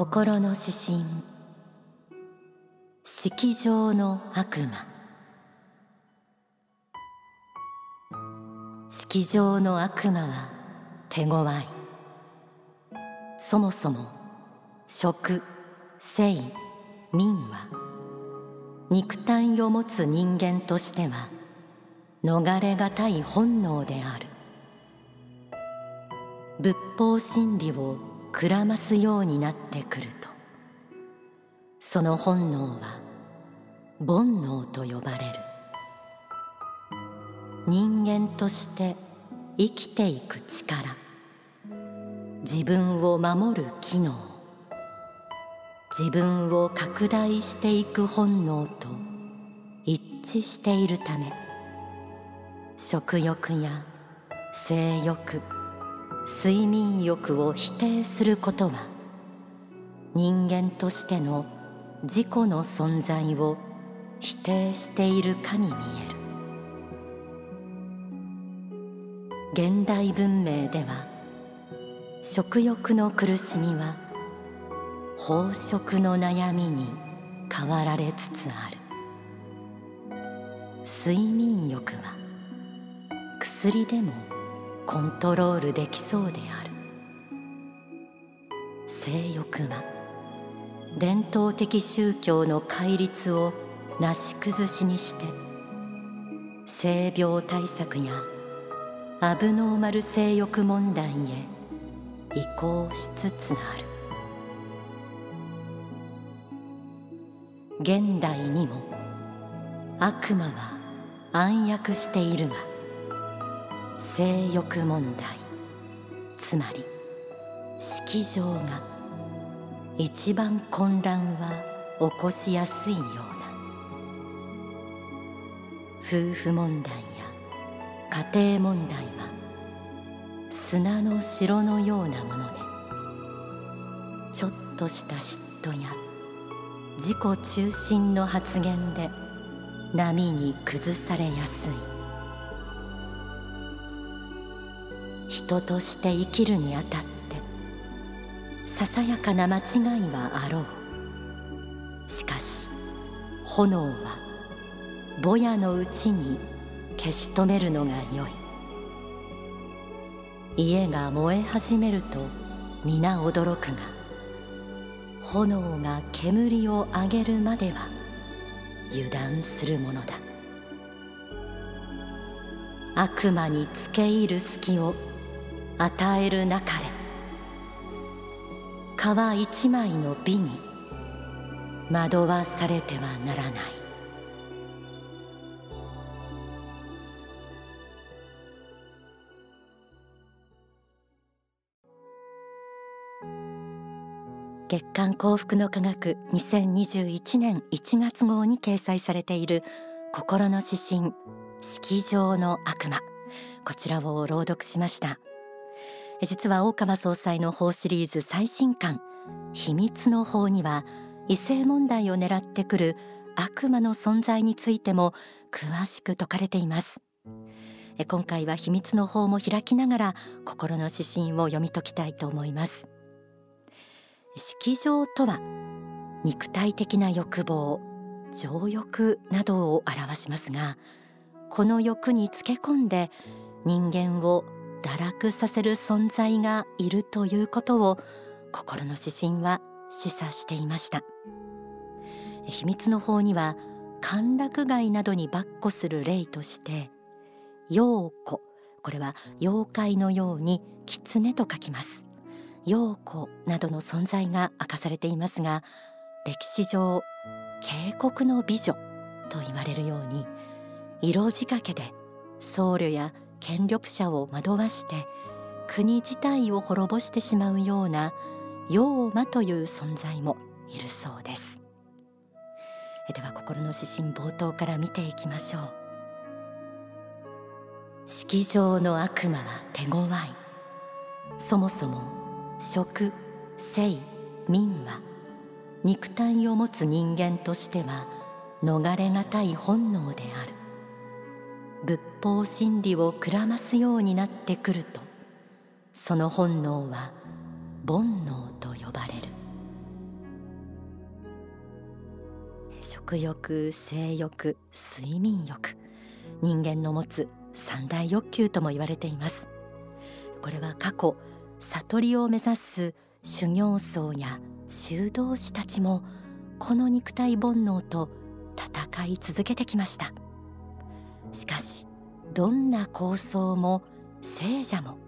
心の指針。式場の悪魔。式場の悪魔は手強い。そもそも食性民は肉体を持つ人間としては逃れがたい本能である。仏法真理をくらますようになってくると。その本能は煩悩と呼ばれる。人間として生きていく力。自分を守る機能。自分を拡大していく本能と一致しているため。食欲や性欲睡眠欲を否定することは人間としての自己の存在を否定しているかに見える。現代文明では食欲の苦しみは飽食の悩みに変わられつつある。睡眠欲は薬でもコントロールできそうである。性欲は伝統的宗教の戒律をなし崩しにして性病対策やアブノーマル性欲問題へ移行しつつある。現代にも悪魔は暗躍しているが性欲問題。つまり式場が一番混乱は起こしやすいような。夫婦問題や家庭問題は砂の城のようなものでちょっとした嫉妬や自己中心の発言で波に崩されやすい。人として生きるにあたってささやかな間違いはあろう。しかし炎はぼやのうちに消し止めるのがよい。家が燃え始めると皆驚くが炎が煙を上げるまでは油断するものだ。悪魔につけ入る隙を与えるなかれ皮一枚の美に惑わされてはならない。月刊幸福の科学2021年1月号に掲載されている心の指針式場の悪魔。こちらを朗読しました。実は大川総裁の法シリーズ最新刊秘密の法には異性問題を狙ってくる悪魔の存在についても詳しく説かれています。今回は秘密の法も開きながら心の指針を読み解きたいと思います。式場とは肉体的な欲望情欲などを表しますがこの欲につけ込んで人間を堕落させる存在がいるということを心の指針は示唆していました。秘密の法には歓楽街などに跋扈する例として陽子これは妖怪のように狐と書きます。陽子などの存在が明かされていますが歴史上渓谷の美女と言われるように色仕掛けで僧侶や権力者を惑わして国自体を滅ぼしてしまうような妖魔という存在もいるそうです。では心の指針冒頭から見ていきましょう。式場の悪魔は手強い。そもそも食性民は肉体を持つ人間としては逃れがたい本能である。仏法真理をくらますようになってくるとその本能は煩悩と呼ばれる。食欲性欲睡眠欲人間の持つ三大欲求とも言われています。これは過去悟りを目指す修行僧や修道士たちもこの肉体煩悩と戦い続けてきました。しかしどんな構想も聖者も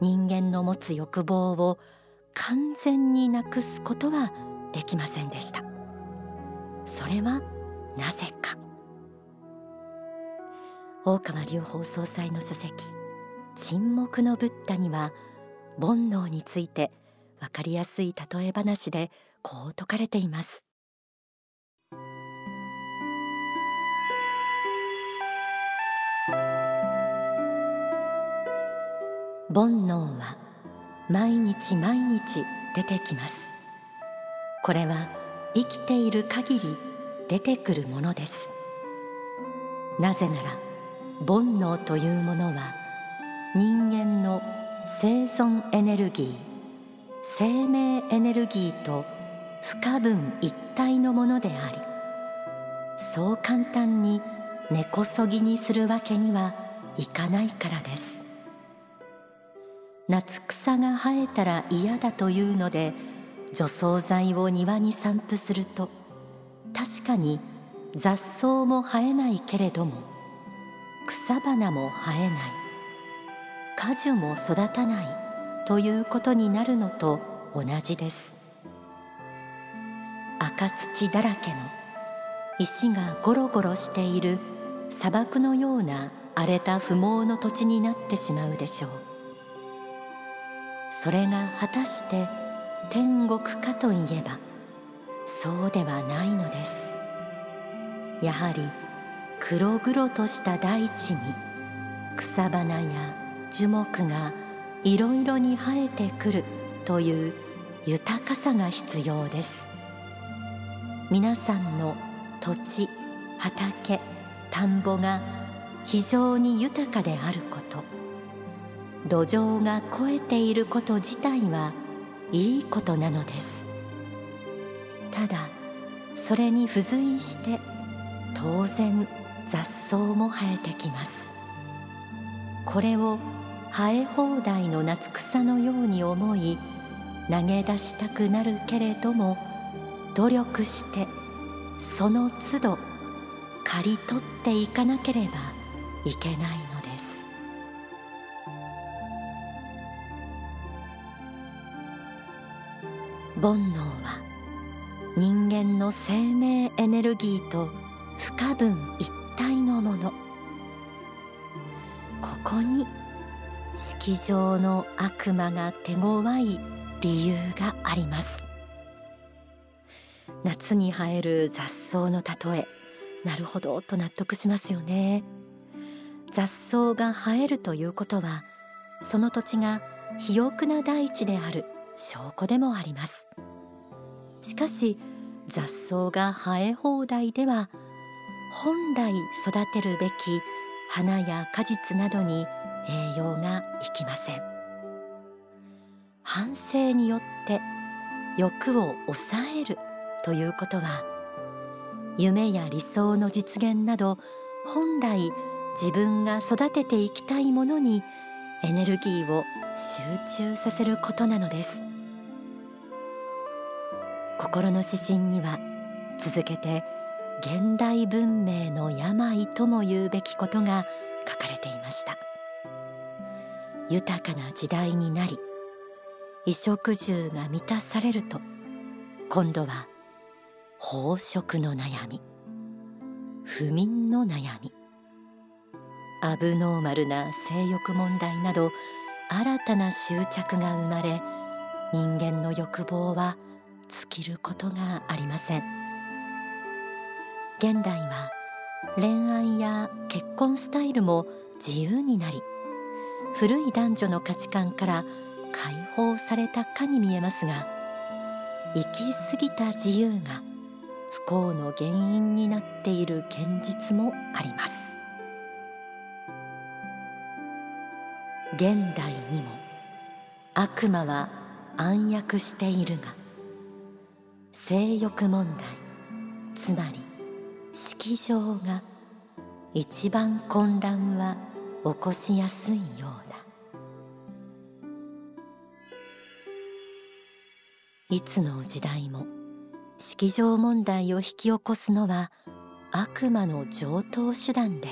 人間の持つ欲望を完全になくすことはできませんでした。それはなぜか。大川隆法総裁の書籍沈黙のブッダには煩悩についてわかりやすい例え話でこう説かれています。煩悩は毎日毎日出てきます。これは生きている限り出てくるものです。なぜなら煩悩というものは人間の生存エネルギー生命エネルギーと不可分一体のものでありそう簡単に根こそぎにするわけにはいかないからです。夏草が生えたら嫌だというので除草剤を庭に散布すると確かに雑草も生えないけれども草花も生えない果樹も育たないということになるのと同じです。赤土だらけの石がゴロゴロしている砂漠のような荒れた不毛の土地になってしまうでしょう。それが果たして天国かといえばそうではないのです。やはり黒々とした大地に草花や樹木がいろいろに生えてくるという豊かさが必要です。皆さんの土地畑田んぼが非常に豊かであること。土壌が肥えていること自体はいいことなのです。ただそれに付随して当然雑草も生えてきます。これを生え放題の夏草のように思い投げ出したくなるけれども努力してその都度刈り取っていかなければいけないの煩悩は人間の生命エネルギーと不可分一体のもの。ここに式場の悪魔が手強い理由があります。夏に生える雑草の例えなるほどと納得しますよね。雑草が生えるということはその土地が肥沃な大地である証拠でもあります。しかし雑草が生え放題では本来育てるべき花や果実などに栄養がいきません。反省によって欲を抑えるということは夢や理想の実現など本来自分が育てていきたいものにエネルギーを集中させることなのです。心の指針には続けて現代文明の病とも言うべきことが書かれていました。豊かな時代になり衣食住が満たされると今度は飽食の悩み不眠の悩みアブノーマルな性欲問題など新たな執着が生まれ人間の欲望は尽きることがありません。現代は恋愛や結婚スタイルも自由になり古い男女の価値観から解放されたかに見えますが行き過ぎた自由が不幸の原因になっている現実もあります。現代にも悪魔は暗躍しているが性欲問題。つまり式場が一番混乱は起こしやすいようだ。いつの時代も式場問題を引き起こすのは悪魔の常套手段で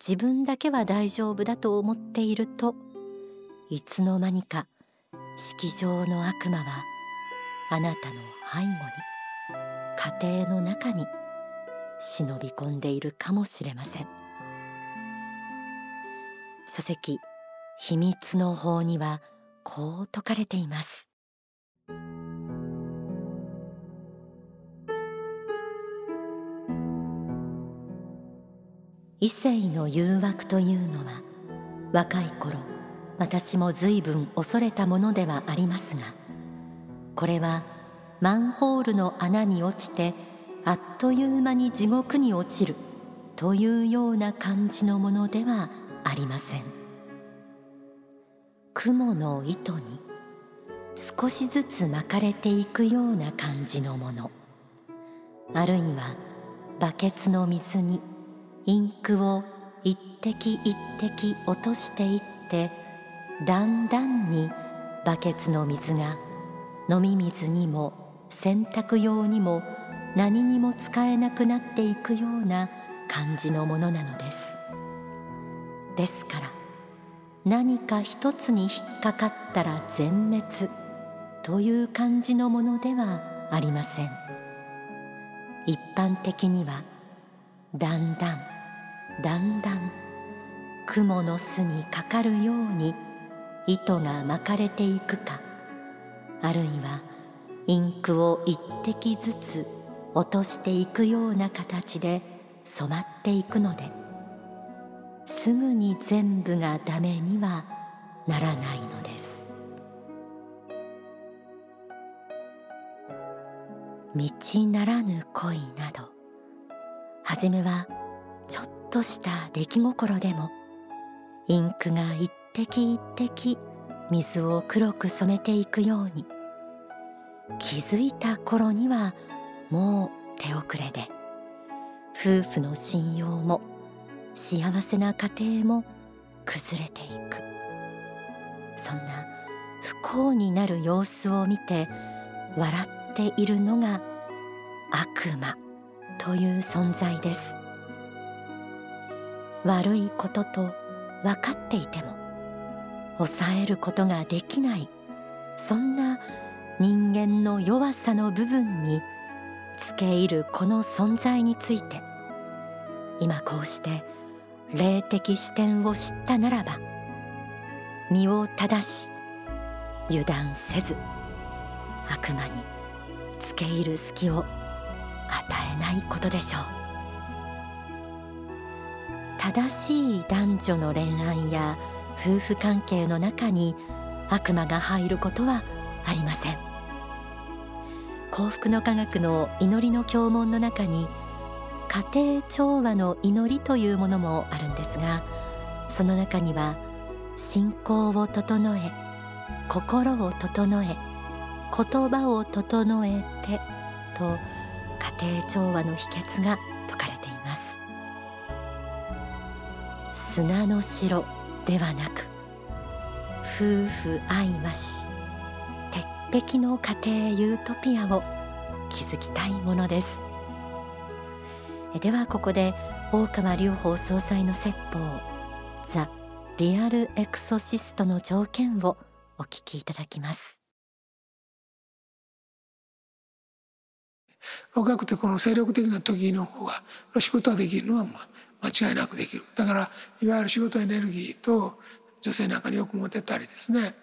自分だけは大丈夫だと思っているといつの間にか式場の悪魔はあなたの背後に家庭の中に忍び込んでいるかもしれません。書籍秘密の法にはこう説かれています。異性の誘惑というのは若い頃私も随分恐れたものではありますがこれはマンホールの穴に落ちてあっという間に地獄に落ちるというような感じのものではありません。雲の糸に少しずつ巻かれていくような感じのもの。あるいはバケツの水にインクを一滴一滴落としていってだんだんにバケツの水が飲み水にも洗濯用にも何にも使えなくなっていくような感じのものなのです。ですから何か一つに引っかかったら全滅という感じのものではありません。一般的にはだんだんだんだん雲の巣にかかるように糸が巻かれていくかあるいはインクを一滴ずつ落としていくような形で染まっていくのですぐに全部がダメにはならないのです。道ならぬ恋など初めはちょっとした出来心でもインクが一滴一滴水を黒く染めていくように。気づいた頃にはもう手遅れで。夫婦の信用も幸せな家庭も崩れていく。そんな不幸になる様子を見て笑っているのが悪魔。という存在です。悪いことと分かっていても抑えることができない。そんな人間の弱さの部分につけ入るこの存在について今こうして霊的視点を知ったならば身を正し油断せず悪魔につけ入る隙を与えないことでしょう。正しい男女の恋愛や夫婦関係の中に悪魔が入ることはありません。幸福の科学の祈りの教文の中に家庭調和の祈りというものもあるんですがその中には信仰を整え心を整え言葉を整えてと家庭調和の秘訣が説かれています。砂の城。ではなく夫婦愛まし鉄壁の家庭ユートピアを築きたいものです。ではここで大川隆法総裁の説法ザ・リアルエクソシストの条件をお聞きいただきます。若くてこの精力的な時の方が仕事ができるのはまあ間違いなくできるだからいわゆる仕事エネルギーと女性なんかによくモテたりですね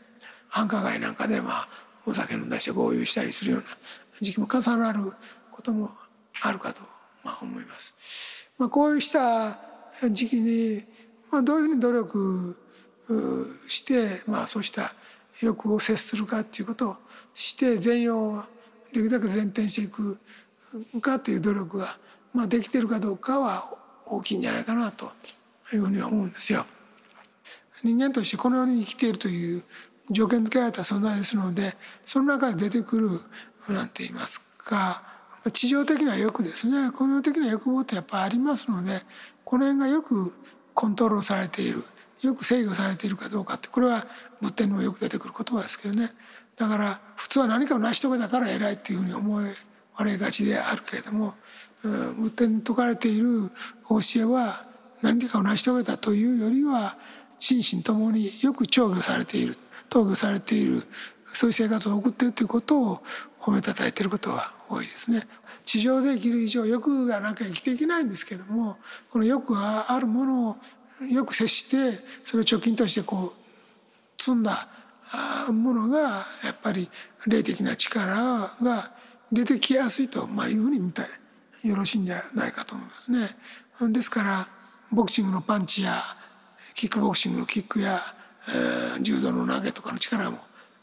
繁華街なんかでまあお酒飲んだりして合流したりするような時期も重なることもあるかとまあ思います。まあ、こうした時期に、まあ、どういうふうに努力して、まあ、そうした欲を接するかっていうことをして全容をできるだけ前転していくかという努力が、まあ、できているかどうかは大きいんじゃないかなというふうに思うんですよ。人間としてこの世に生きているという条件付けられた存在ですのでその中で出てくる何て言いますか地上的な欲ですねこの世的な欲望ってやっぱありますのでこの辺がよくコントロールされているよく制御されているかどうかってこれは仏典にもよく出てくる言葉ですけどねだから普通は何かを成し遂げたから偉いっていうふうに思えわれがちであるけれども仏典に説かれている教えは何かを成し遂げたというよりは心身ともによく調御されている投御されているそういう生活を送っているということを褒めたたえていることが多いですね。地上で生きる以上欲がなきゃ生きていけないんですけどもこの欲があるものをよく接してそれを貯金としてこう積んだものがやっぱり霊的な力が出てきやすいと、まあ、いうふうに見たいよろしいんじゃないかと思いますね。ですからボクシングのパンチやキックボクシングのキックや、えー、柔道の投げとかの力も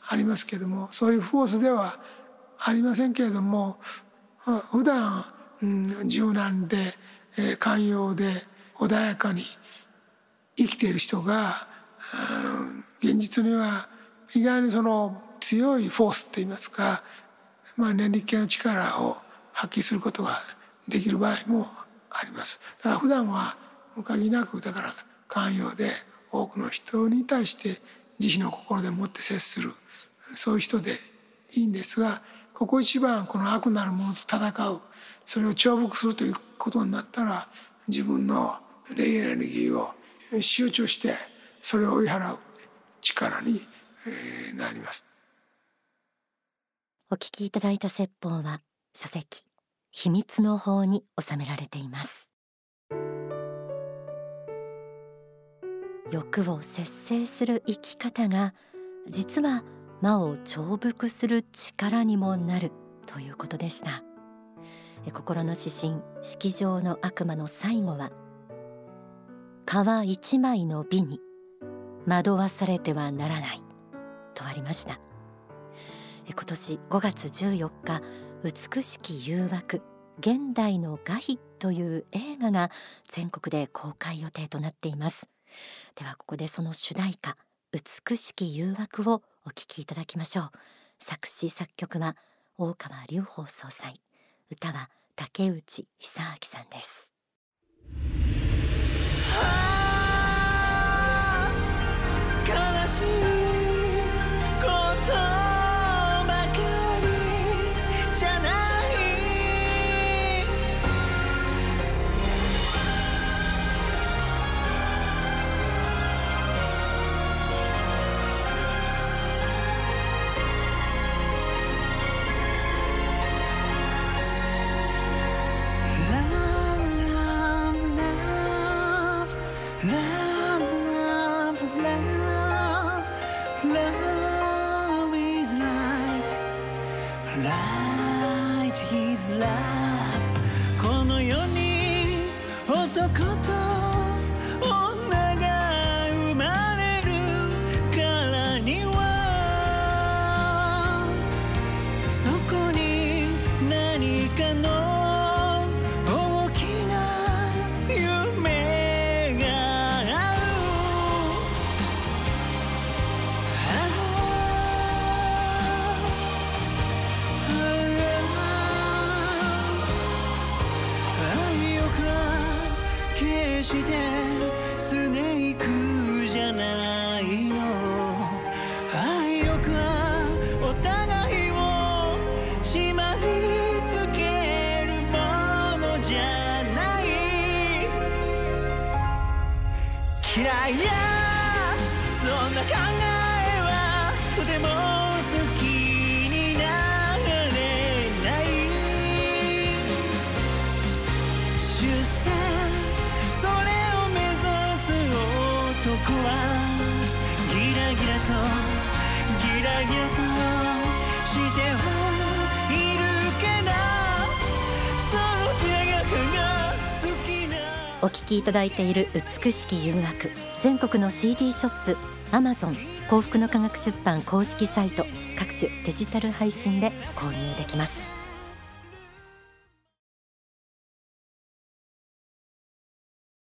ありますけれどもそういうフォースではありませんけれども普段、うん、柔軟で、えー、寛容で穏やかに生きている人が、うん、現実には意外にその強いフォースって言いますか、まあ、念力系の力を発揮することができる場合もあります。だから普段は限りなくだから寛容で多くの人に対して慈悲の心でもって接するそういう人でいいんですがここ一番この悪なるものと戦うそれを重複するということになったら自分の霊エネルギーを集中してそれを追い払う力になりますお聞きいただいた説法は書籍秘密の法に収められています。欲を節制する生き方が実は魔を重複する力にもなるということでした。心の指針式場の悪魔の最後は皮一枚の美に惑わされてはならないとありました。今年5月14日美しき誘惑現代の画碑という映画が全国で公開予定となっています。ではここでその主題歌美しき誘惑をお聴きいただきましょう。作詞作曲は大川隆法総裁。歌は竹内久明さんです。きいただいている美しき誘惑全国の CD ショップアマゾン幸福の科学出版公式サイト各種デジタル配信で購入できます。